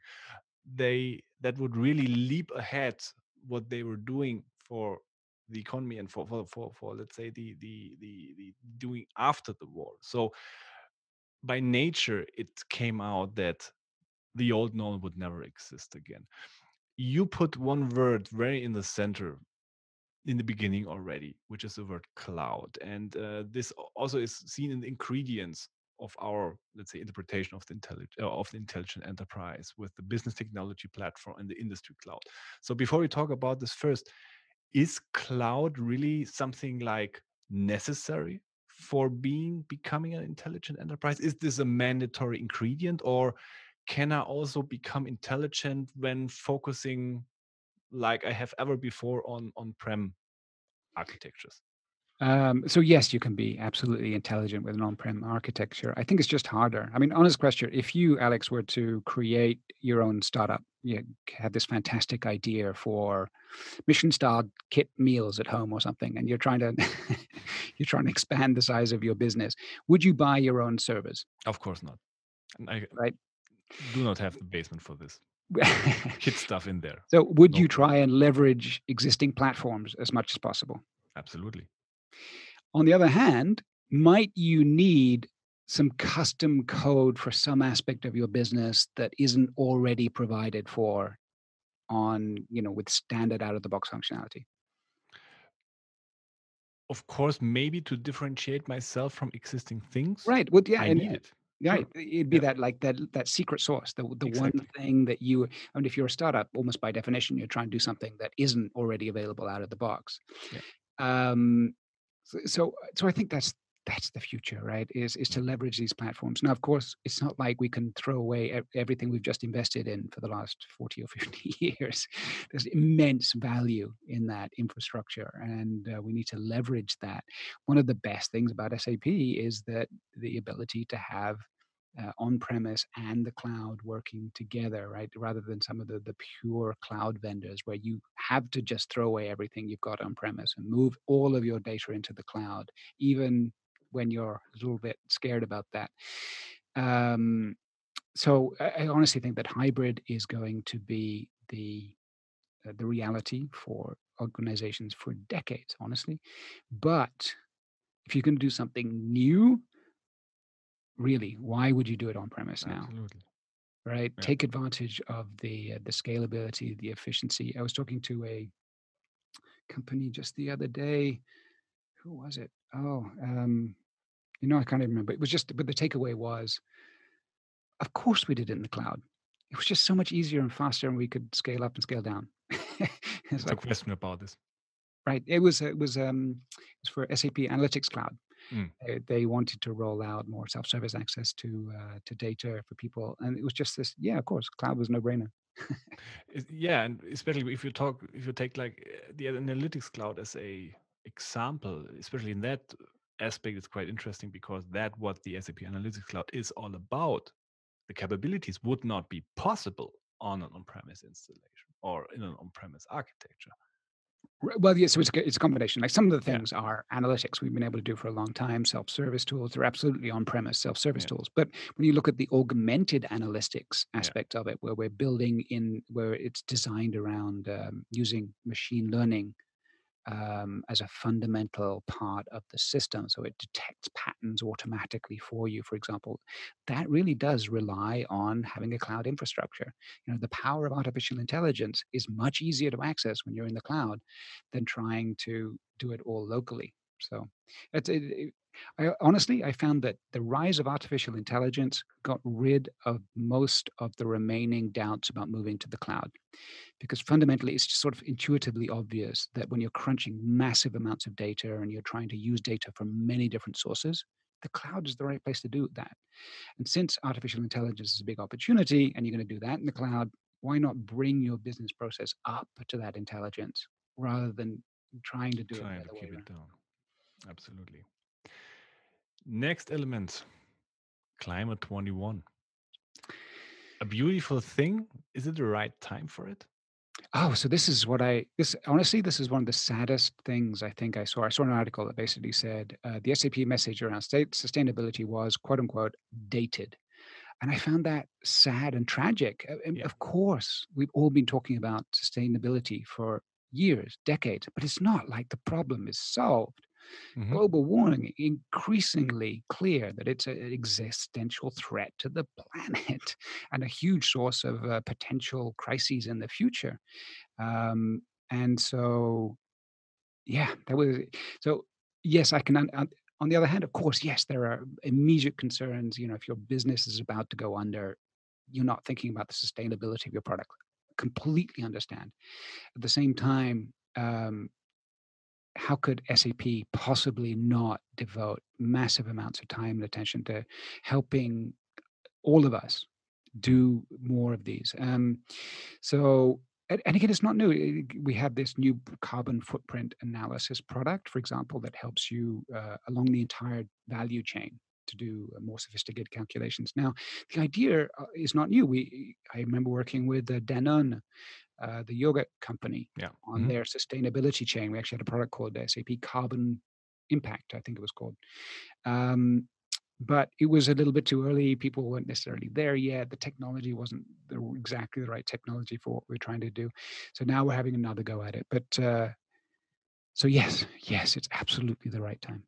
they that would really leap ahead what they were doing for the economy and for for for, for let's say the, the the the doing after the war. So by nature it came out that the old normal would never exist again. You put one word very in the center in the beginning already, which is the word cloud. And uh, this also is seen in the ingredients of our, let's say, interpretation of the, intellig- uh, of the intelligent enterprise with the business technology platform and the industry cloud. So before we talk about this first, is cloud really something like necessary for being becoming an intelligent enterprise? Is this a mandatory ingredient or can I also become intelligent when focusing like I have ever before on on-prem architectures. Um, so yes, you can be absolutely intelligent with an on-prem architecture. I think it's just harder. I mean, honest question: If you, Alex, were to create your own startup, you had this fantastic idea for Michelin-starred kit meals at home or something, and you're trying to you're trying to expand the size of your business, would you buy your own servers? Of course not. I Right. do not have the basement for this. Kit stuff in there. so, would No. you try and leverage existing platforms as much as possible? Absolutely. On the other hand, might you need some custom code for some aspect of your business that isn't already provided for on, you know, with standard out of the box functionality? Of course, maybe to differentiate myself from existing things, Right. Well, yeah, I and need it. Right, it'd be Yeah. that like that that secret sauce, the the one thing that you. I mean, if you're a startup, almost by definition, you're trying to do something that isn't already available out of the box. Yeah. Um, so, so I think that's that's the future, right? Is is to leverage these platforms. Now, of course, it's not like we can throw away everything we've just invested in for the last forty or fifty years. There's immense value in that infrastructure, and uh, we need to leverage that. One of the best things about SAP is that the ability to have uh, on premise and the cloud working together, right? Rather than some of the, the pure cloud vendors where you have to just throw away everything you've got on premise and move all of your data into the cloud, even when you're a little bit scared about that. Um, so I, honestly think that hybrid is going to be the uh, the reality for organizations for decades, honestly. But if you're going to do something new, really, why would you do it on premise now? Absolutely. Right? Yeah. Take advantage of the uh, the scalability, the efficiency. I was talking to a company just the other day. Who was it? Oh, um, you know, I can't even remember. It was just, but the takeaway was, of course, we did it in the cloud. It was just so much easier and faster, and we could scale up and scale down. it's It's a question about this. right? It was it was um it was for SAP Analytics Cloud. Mm. They, they wanted to roll out more self-service access to uh, to data for people, and it was just this. Yeah, of course, cloud was no brainer. Yeah and especially if you talk if you take like uh, the analytics cloud as a example especially in that aspect it's quite interesting because that what the sap analytics cloud is all about the capabilities would not be possible on an on-premise installation or in an on-premise architecture Well, yes, so it's, a- it's a combination. Like some of the Yeah. things are analytics we've been able to do for a long time, self-service tools. They're absolutely on-premise self-service Yeah. tools. But when you look at the augmented analytics aspect of it, where we're building in, where it's designed around um, using machine learning um, as a fundamental part of the system, so it detects patterns automatically for you, for example, that really does rely on having a cloud infrastructure. You know, the power of artificial intelligence is much easier to access when you're in the cloud than trying to do it all locally. So, it, it, I honestly I found that the rise of artificial intelligence got rid of most of the remaining doubts about moving to the cloud, because fundamentally it's just sort of intuitively obvious that when you're crunching massive amounts of data and you're trying to use data from many different sources, the cloud is the right place to do that. And since artificial intelligence is a big opportunity and you're going to do that in the cloud, why not bring your business process up to that intelligence rather than trying to do it trying the to other way around? it absolutely next element climate 21 a beautiful thing is it the right time for it Oh, so this is what I this honestly this is one of the saddest things I think I saw. I saw an article that basically said uh, the SAP message around state sustainability was quote unquote dated. And I found that sad and tragic. And Yeah. Of course, we've all been talking about sustainability for years, decades, but it's not like the problem is solved. Mhm. Global warming increasingly clear that it's an existential threat to the planet and a huge source of uh, potential crises in the future. Um, and so, yeah, that was so. Yes, I can. un- un- on the other hand, of course, yes, there are immediate concerns. You know, if your business is about to go under, you're not thinking about the sustainability of your product. Completely understand. At the same time, um, how could SAP possibly not devote massive amounts of time and attention to helping all of us do more of these? Um, so, and, again, it's not new. Eh, We have this new carbon footprint analysis product, for example, that helps you uh, along the entire value chain to do uh, more sophisticated calculations. Now, the idea uh, is not new. We, I remember working with uh, Danone, uh, the yogurt company, yeah on Mhm. their sustainability chain. We actually had a product called SAP Carbon Impact, I think it was called. Um, but it was a little bit too early. People weren't necessarily there yet. The technology wasn't the, exactly the right technology for what we're trying to do. So now we're having another go at it. But uh, so yes, yes, it's absolutely the right time.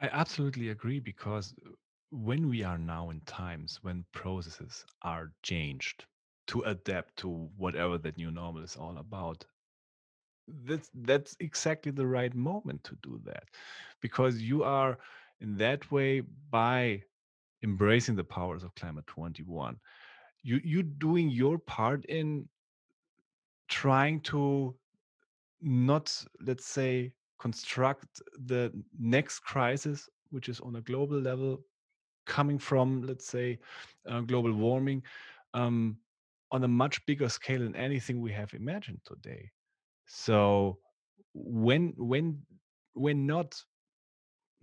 I absolutely agree because when we are now in times when processes are changed to adapt to whatever that new normal is all about, that's that's exactly the right moment to do that because you are in that way by embracing the powers of climate 21 you you doing your part in trying to not let's say construct the next crisis which is on a global level coming from let's say uh, global warming um, on a much bigger scale than anything we have imagined today so when when when not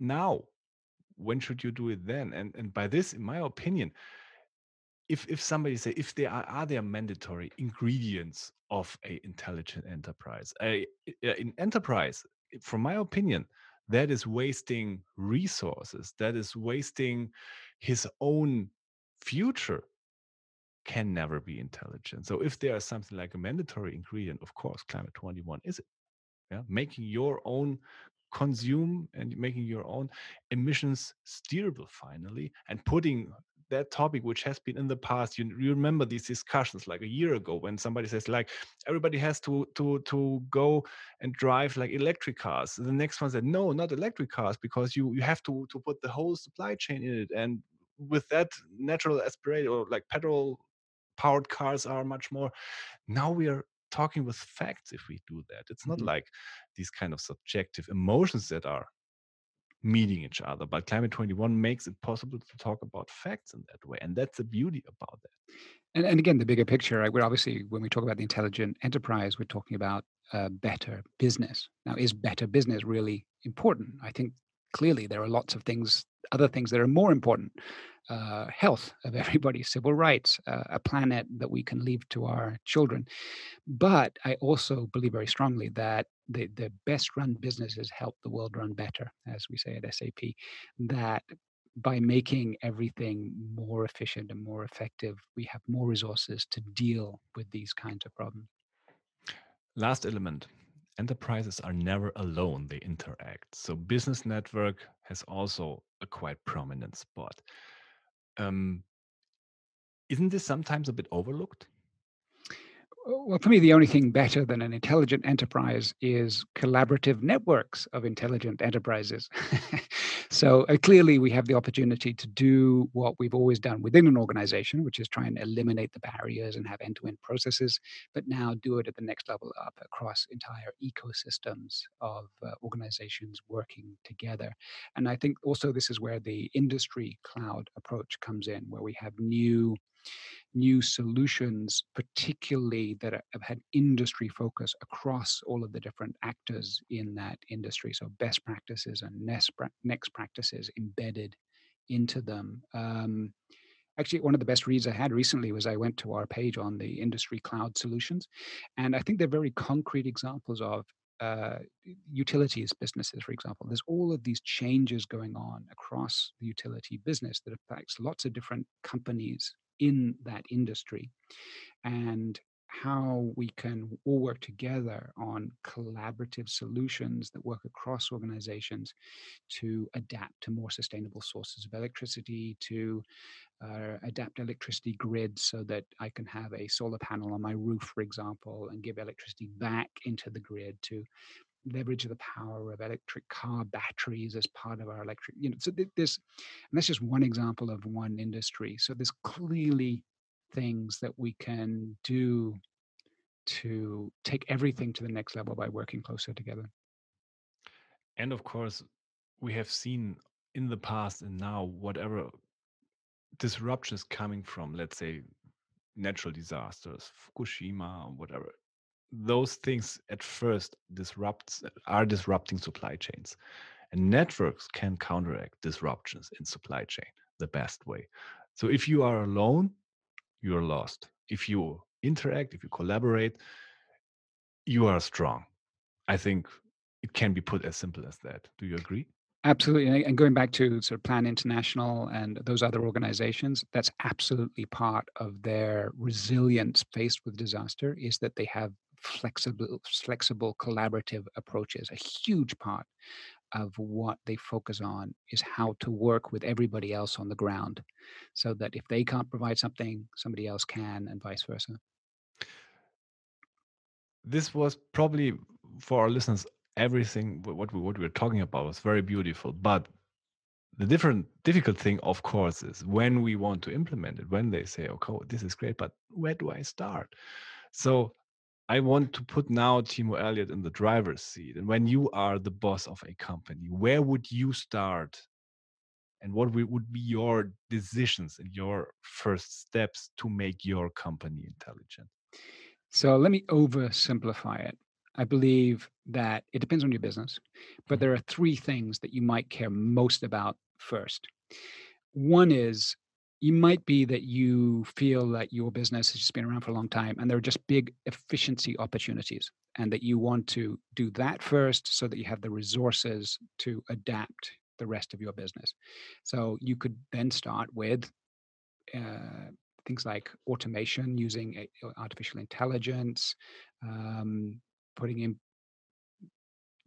now when should you do it then? And and by this, in my opinion, if if somebody say if there are are there mandatory ingredients of a intelligent enterprise, a, in enterprise, from my opinion, that is wasting resources. That is wasting his own future can never be intelligent. So if there is something like a mandatory ingredient, of course, climate 21 is it. Yeah, making your own consume and making your own emissions steerable finally and putting that topic which has been in the past you, you remember these discussions like a year ago when somebody says like everybody has to to to go and drive like electric cars. The next one said no not electric cars because you you have to to put the whole supply chain in it. And with that natural aspirated or like petrol powered cars are much more now we are talking with facts if we do that. It's not mm-hmm. like these kind of subjective emotions that are meeting each other. But Climate 21 makes it possible to talk about facts in that way. And that's the beauty about that. And, and again, the bigger picture, right? We're obviously, when we talk about the intelligent enterprise, we're talking about uh, better business. Now, is better business really important? I think clearly there are lots of things, other things that are more important. Uh, health of everybody, civil rights, uh, a planet that we can leave to our children. But I also believe very strongly that the, the best run businesses help the world run better, as we say at SAP, that by making everything more efficient and more effective, we have more resources to deal with these kinds of problems. Last element enterprises are never alone, they interact. So, business network has also a quite prominent spot. Um, isn't this sometimes a bit overlooked? well, for me, the only thing better than an intelligent enterprise is collaborative networks of intelligent enterprises. so uh, clearly, we have the opportunity to do what we've always done within an organization, which is try and eliminate the barriers and have end to end processes, but now do it at the next level up across entire ecosystems of uh, organizations working together. And I think also this is where the industry cloud approach comes in, where we have new new solutions, particularly that have had industry focus across all of the different actors in that industry. So best practices and next practices embedded into them. Um, actually, one of the best reads I had recently was I went to our page on the industry cloud solutions, and I think they're very concrete examples of uh, utilities businesses, for example. There's all of these changes going on across the utility business that affects lots of different companies in that industry and how we can all work together on collaborative solutions that work across organizations to adapt to more sustainable sources of electricity, to uh, adapt electricity grids so that I can have a solar panel on my roof, for example, and give electricity back into the grid to leverage the power of electric car batteries as part of our electric you know so this and that's just one example of one industry. So there's clearly things that we can do to take everything to the next level by working closer together. And of course we have seen in the past and now whatever disruptions coming from let's say natural disasters fukushima whatever those things at first disrupts are disrupting supply chains. And networks can counteract disruptions in supply chain the best way. So if you are alone you're lost if you interact if you collaborate you are strong i think it can be put as simple as that do you agree Absolutely. And going back to sort of Plan International and those other organizations, that's absolutely part of their resilience faced with disaster is that they have flexible, flexible, collaborative approaches. A huge part of what they focus on is how to work with everybody else on the ground so that if they can't provide something, somebody else can, and vice versa. This was probably for our listeners everything what we what we were talking about was very beautiful but the different difficult thing of course is when we want to implement it when they say okay this is great but where do i start so I want to put now Timo Elliott in the driver's seat. And when you are the boss of a company, where would you start? And what would be your decisions and your first steps to make your company intelligent? So let me oversimplify it. I believe that it depends on your business, but mm-hmm. there are three things that you might care most about first. One is you might be that you feel that your business has just been around for a long time and there are just big efficiency opportunities and that you want to do that first so that you have the resources to adapt the rest of your business. So you could then start with uh, things like automation using artificial intelligence, um, putting in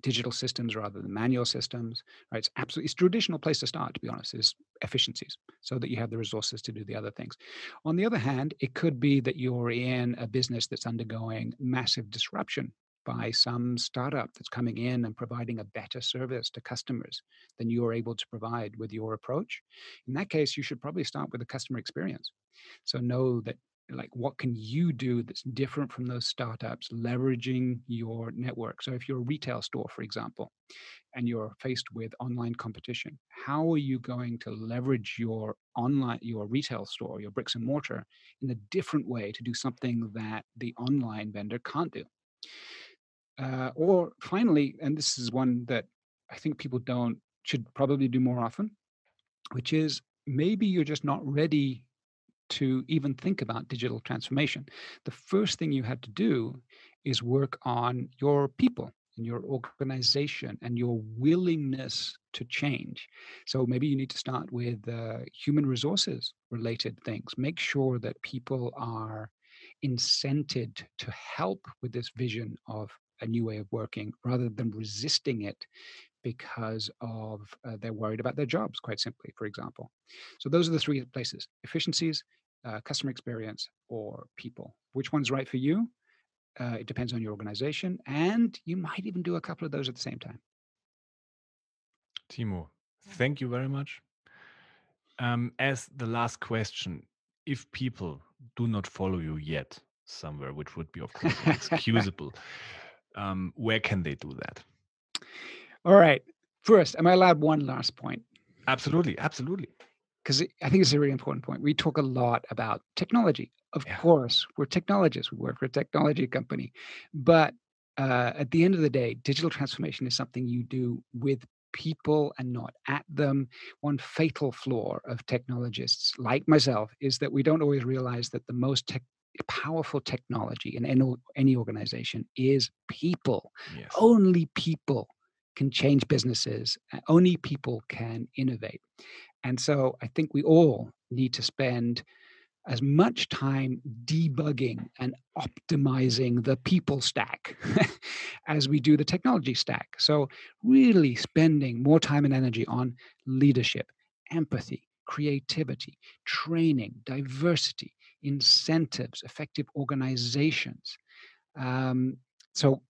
digital systems rather than manual systems right? It's absolutely it's traditional place to start to be honest is efficiencies so that you have the resources to do the other things. On the other hand it could be that you're in a business that's undergoing massive disruption by some startup that's coming in and providing a better service to customers than you are able to provide with your approach. In that case you should probably start with the customer experience. So know that like what can you do that's different from those startups leveraging your network? So if you're a retail store for example and you're faced with online competition how are you going to leverage your online your retail store your bricks and mortar in a different way to do something that the online vendor can't do? Uh, or finally and this is one that i think people don't should probably do more often which is maybe you're just not ready to even think about digital transformation. The first thing you had to do is work on your people and your organization and your willingness to change. So maybe you need to start with uh, human resources related things. Make sure that people are incented to help with this vision of a new way of working rather than resisting it because of uh, they're worried about their jobs, quite simply, for example. So those are the three places efficiencies, uh, customer experience, or people. Which one's right for you? Uh, it depends on your organization, and you might even do a couple of those at the same time. Timo, thank you very much. Um, as the last question, if people do not follow you yet somewhere, which would be, of course, excusable, um, where can they do that? All right. First, am I allowed one last point? Absolutely. Absolutely. Because I think it's a really important point. We talk a lot about technology. Of yeah. course, we're technologists. We work for a technology company. But uh, at the end of the day, digital transformation is something you do with people and not at them. One fatal flaw of technologists like myself is that we don't always realize that the most tech powerful technology in any, any organization is people. Yes. Only people can change businesses. Only people can innovate. And so I think we all need to spend as much time debugging and optimizing the people stack as we do the technology stack. So, really spending more time and energy on leadership, empathy, creativity, training, diversity, incentives, effective organizations. Um, so,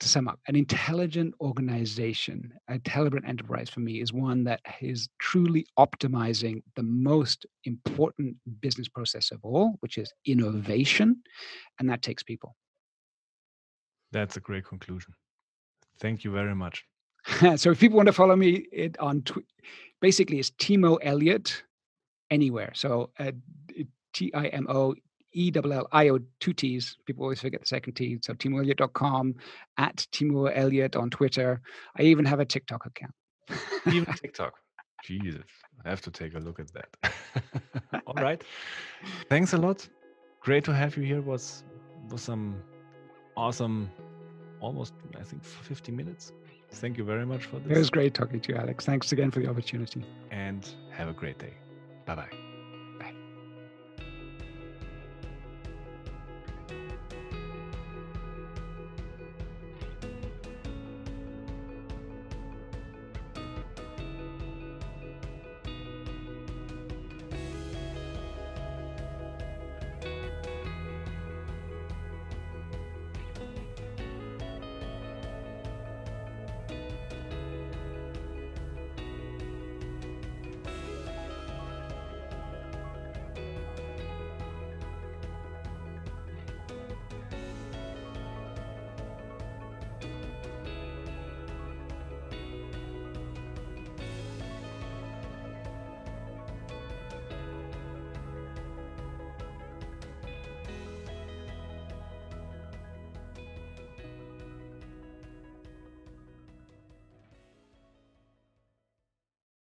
to sum up, an intelligent organization, a intelligent enterprise for me is one that is truly optimizing the most important business process of all, which is innovation, and that takes people. That's a great conclusion. Thank you very much. so if people want to follow me it on tw- basically it's Timo Elliott anywhere. So uh, T I M O E L L I O two T's. People always forget the second T. So timoelliott.com, at Timo Elliott on Twitter. I even have a TikTok account. even TikTok. Jesus, I have to take a look at that. All right. Thanks a lot. Great to have you here. Was was some awesome, almost I think 50 minutes. Thank you very much for this. It was great talking to you, Alex. Thanks again for the opportunity. And have a great day. Bye bye.